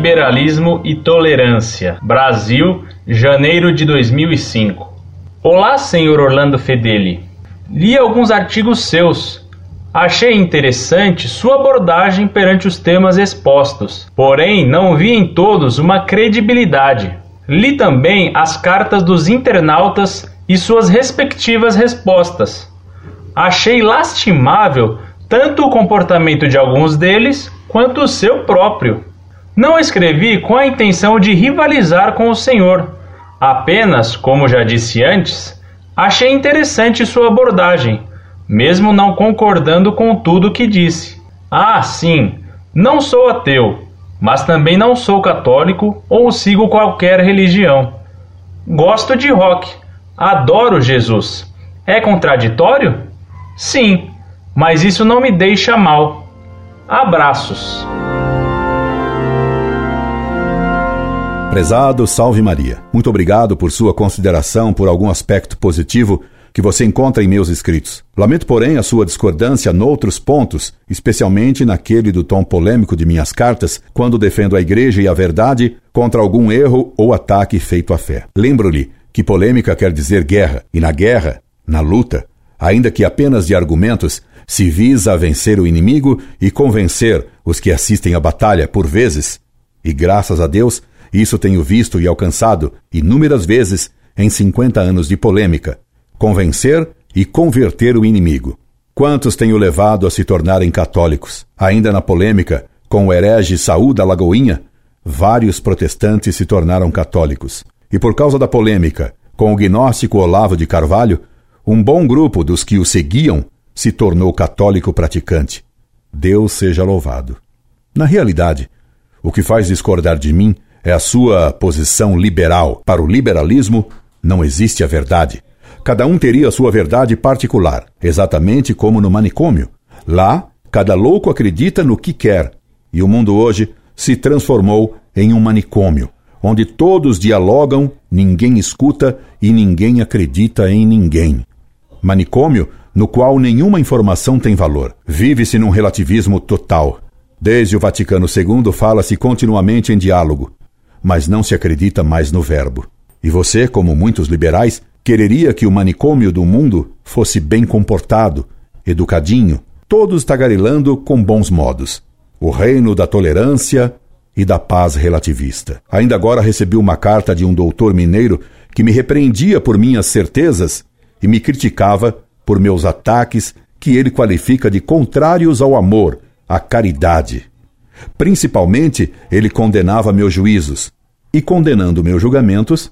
Liberalismo e Tolerância, Brasil, janeiro de 2005. Olá, senhor Orlando Fedeli. Li alguns artigos seus. Achei interessante sua abordagem perante os temas expostos, porém não vi em todos uma credibilidade. Li também as cartas dos internautas e suas respectivas respostas. Achei lastimável tanto o comportamento de alguns deles quanto o seu próprio. Não escrevi com a intenção de rivalizar com o Senhor. Apenas, como já disse antes, achei interessante sua abordagem, mesmo não concordando com tudo que disse. Ah, sim, não sou ateu, mas também não sou católico ou sigo qualquer religião. Gosto de rock, adoro Jesus. É contraditório? Sim, mas isso não me deixa mal. Abraços. Prezado Salve Maria, muito obrigado por sua consideração por algum aspecto positivo que você encontra em meus escritos. Lamento, porém, a sua discordância noutros pontos, especialmente naquele do tom polêmico de minhas cartas, quando defendo a Igreja e a verdade contra algum erro ou ataque feito à fé. Lembro-lhe que polêmica quer dizer guerra, e na guerra, na luta, ainda que apenas de argumentos, se visa a vencer o inimigo e convencer os que assistem à batalha por vezes. E graças a Deus, isso tenho visto e alcançado inúmeras vezes em 50 anos de polêmica. Convencer e converter o inimigo. Quantos tenho levado a se tornarem católicos? Ainda na polêmica com o herege Saúl da Lagoinha, vários protestantes se tornaram católicos. E por causa da polêmica com o gnóstico Olavo de Carvalho, um bom grupo dos que o seguiam se tornou católico praticante. Deus seja louvado. Na realidade, o que faz discordar de mim é a sua posição liberal. Para o liberalismo, não existe a verdade. Cada um teria a sua verdade particular, exatamente como no manicômio. Lá, cada louco acredita no que quer, e o mundo hoje se transformou em um manicômio, onde todos dialogam, ninguém escuta e ninguém acredita em ninguém. Manicômio no qual nenhuma informação tem valor. Vive-se num relativismo total. Desde o Vaticano II fala-se continuamente em diálogo, mas não se acredita mais no verbo. E você, como muitos liberais, quereria que o manicômio do mundo fosse bem comportado, educadinho, todos tagarelando com bons modos. O reino da tolerância e da paz relativista. Ainda agora recebi uma carta de um doutor mineiro que me repreendia por minhas certezas e me criticava por meus ataques que ele qualifica de contrários ao amor, à caridade. Principalmente, ele condenava meus juízos, e condenando meus julgamentos,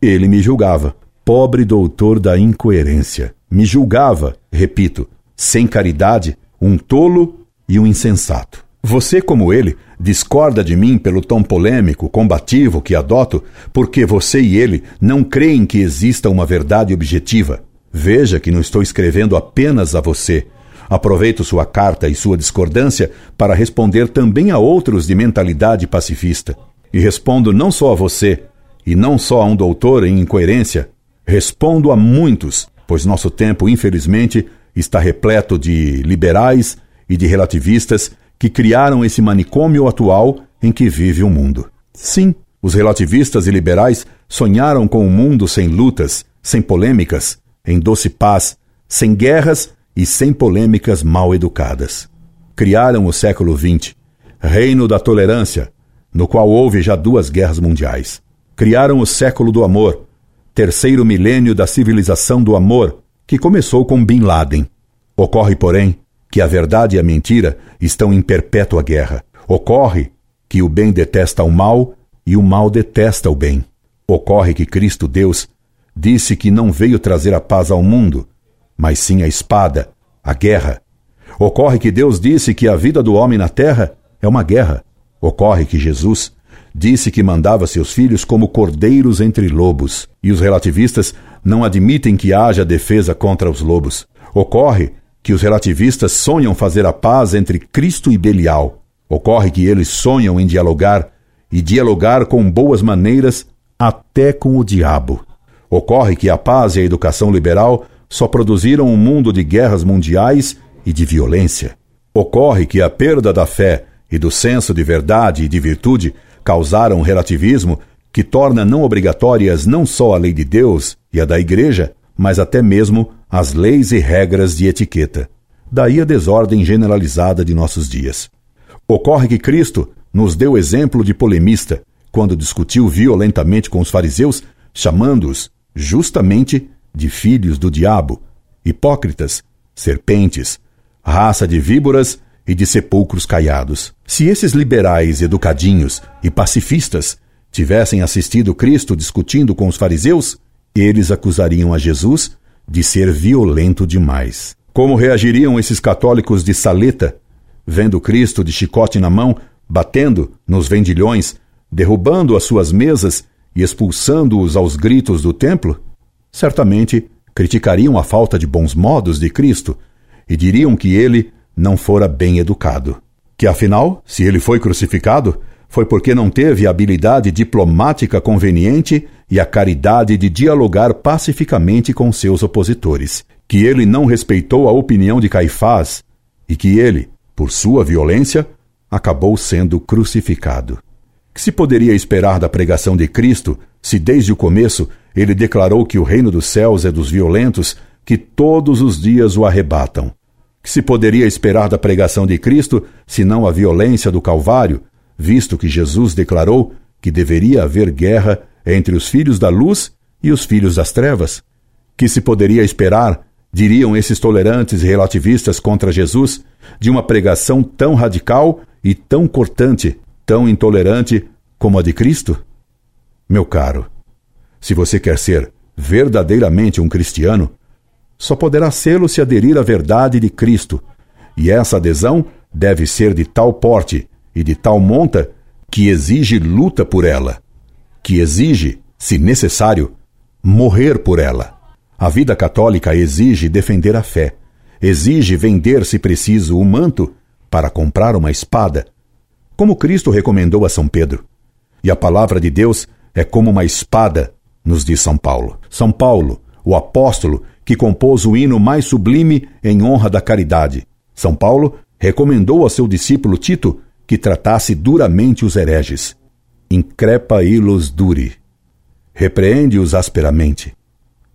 ele me julgava. Pobre doutor da incoerência. Me julgava, repito, sem caridade, um tolo e um insensato. Você, como ele, discorda de mim pelo tom polêmico, combativo que adoto, porque você e ele não creem que exista uma verdade objetiva. Veja que não estou escrevendo apenas a você, Aproveito sua carta e sua discordância para responder também a outros de mentalidade pacifista. E respondo não só a você, e não só a um doutor em incoerência, respondo a muitos, pois nosso tempo, infelizmente, está repleto de liberais e de relativistas que criaram esse manicômio atual em que vive o mundo. Sim, os relativistas e liberais sonharam com um mundo sem lutas, sem polêmicas, em doce paz, sem guerras e sem polêmicas mal educadas. Criaram o século XX, reino da tolerância, no qual houve já duas guerras mundiais. Criaram o século do amor, terceiro milênio da civilização do amor, que começou com Bin Laden. Ocorre, porém, que a verdade e a mentira estão em perpétua guerra. Ocorre que o bem detesta o mal e o mal detesta o bem. Ocorre que Cristo Deus disse que não veio trazer a paz ao mundo, mas sim a espada, a guerra. Ocorre que Deus disse que a vida do homem na terra é uma guerra. Ocorre que Jesus disse que mandava seus filhos como cordeiros entre lobos, e os relativistas não admitem que haja defesa contra os lobos. Ocorre que os relativistas sonham fazer a paz entre Cristo e Belial. Ocorre que eles sonham em dialogar e dialogar com boas maneiras até com o diabo. Ocorre que a paz e a educação liberal só produziram um mundo de guerras mundiais e de violência. Ocorre que a perda da fé e do senso de verdade e de virtude causaram relativismo que torna não obrigatórias não só a lei de Deus e a da Igreja, mas até mesmo as leis e regras de etiqueta. Daí a desordem generalizada de nossos dias. Ocorre que Cristo nos deu exemplo de polemista quando discutiu violentamente com os fariseus, chamando-os, justamente, de filhos do diabo, hipócritas, serpentes, raça de víboras e de sepulcros caiados. Se esses liberais educadinhos e pacifistas tivessem assistido Cristo discutindo com os fariseus, eles acusariam a Jesus de ser violento demais. Como reagiriam esses católicos de saleta, vendo Cristo de chicote na mão, batendo nos vendilhões, derrubando as suas mesas e expulsando-os aos gritos do templo? Certamente criticariam a falta de bons modos de Cristo e diriam que ele não fora bem educado. Que afinal, se ele foi crucificado, foi porque não teve a habilidade diplomática conveniente e a caridade de dialogar pacificamente com seus opositores, que ele não respeitou a opinião de Caifás e que ele, por sua violência, acabou sendo crucificado. Que se poderia esperar da pregação de Cristo se desde o começo ele declarou que o reino dos céus é dos violentos que todos os dias o arrebatam? Que se poderia esperar da pregação de Cristo senão a violência do Calvário, visto que Jesus declarou que deveria haver guerra entre os filhos da luz e os filhos das trevas? Que se poderia esperar, diriam esses tolerantes e relativistas contra Jesus, de uma pregação tão radical e tão cortante, tão intolerante como a de Cristo? Meu caro, se você quer ser verdadeiramente um cristiano, só poderá sê-lo se aderir à verdade de Cristo, e essa adesão deve ser de tal porte e de tal monta que exige luta por ela, que exige, se necessário, morrer por ela. A vida católica exige defender a fé, exige vender, se preciso, o manto para comprar uma espada, como Cristo recomendou a São Pedro. E a palavra de Deus é como uma espada, nos diz São Paulo. São Paulo, o apóstolo que compôs o hino mais sublime em honra da caridade. São Paulo recomendou a seu discípulo Tito que tratasse duramente os hereges. Increpa ilos duri. Repreende-os asperamente.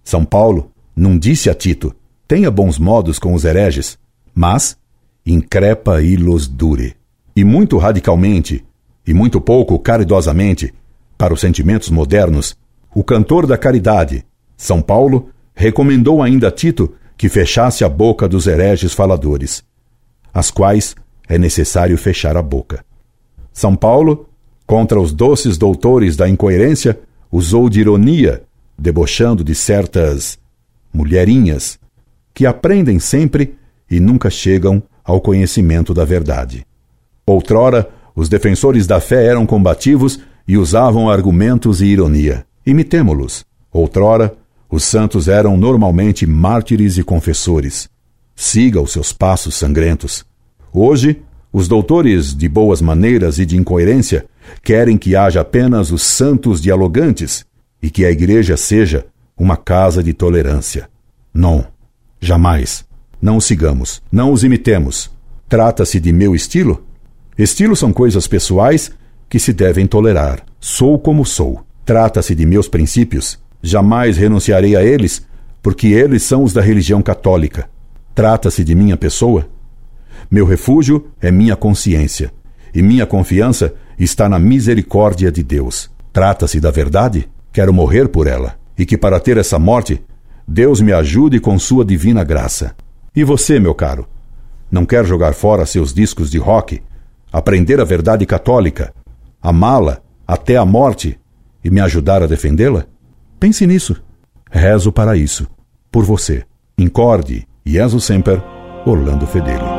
São Paulo não disse a Tito: tenha bons modos com os hereges, mas increpa ilos dure. E muito radicalmente, e muito pouco caridosamente, para os sentimentos modernos, o cantor da caridade, São Paulo, recomendou ainda a Tito que fechasse a boca dos hereges faladores, as quais é necessário fechar a boca. São Paulo, contra os doces doutores da incoerência, usou de ironia, debochando de certas mulherinhas que aprendem sempre e nunca chegam ao conhecimento da verdade. Outrora, os defensores da fé eram combativos e usavam argumentos e ironia. Imitemo-los. Outrora, os santos eram normalmente mártires e confessores. Siga os seus passos sangrentos. Hoje, os doutores de boas maneiras e de incoerência querem que haja apenas os santos dialogantes e que a igreja seja uma casa de tolerância. Não, jamais. Não os sigamos, não os imitemos. Trata-se de meu estilo? Estilos são coisas pessoais que se devem tolerar. Sou como sou. Trata-se de meus princípios Jamais renunciarei a eles, porque eles são os da religião católica. Trata-se de minha pessoa? Meu refúgio é minha consciência, e minha confiança está na misericórdia de Deus. Trata-se da verdade? Quero morrer por ela, e que para ter essa morte, Deus me ajude com sua divina graça. E você, meu caro, não quer jogar fora seus discos de rock, aprender a verdade católica, amá-la até a morte e me ajudar a defendê-la? Pense nisso. Rezo para isso. Por você. Incorde. Jesus Semper, Orlando Fedeli.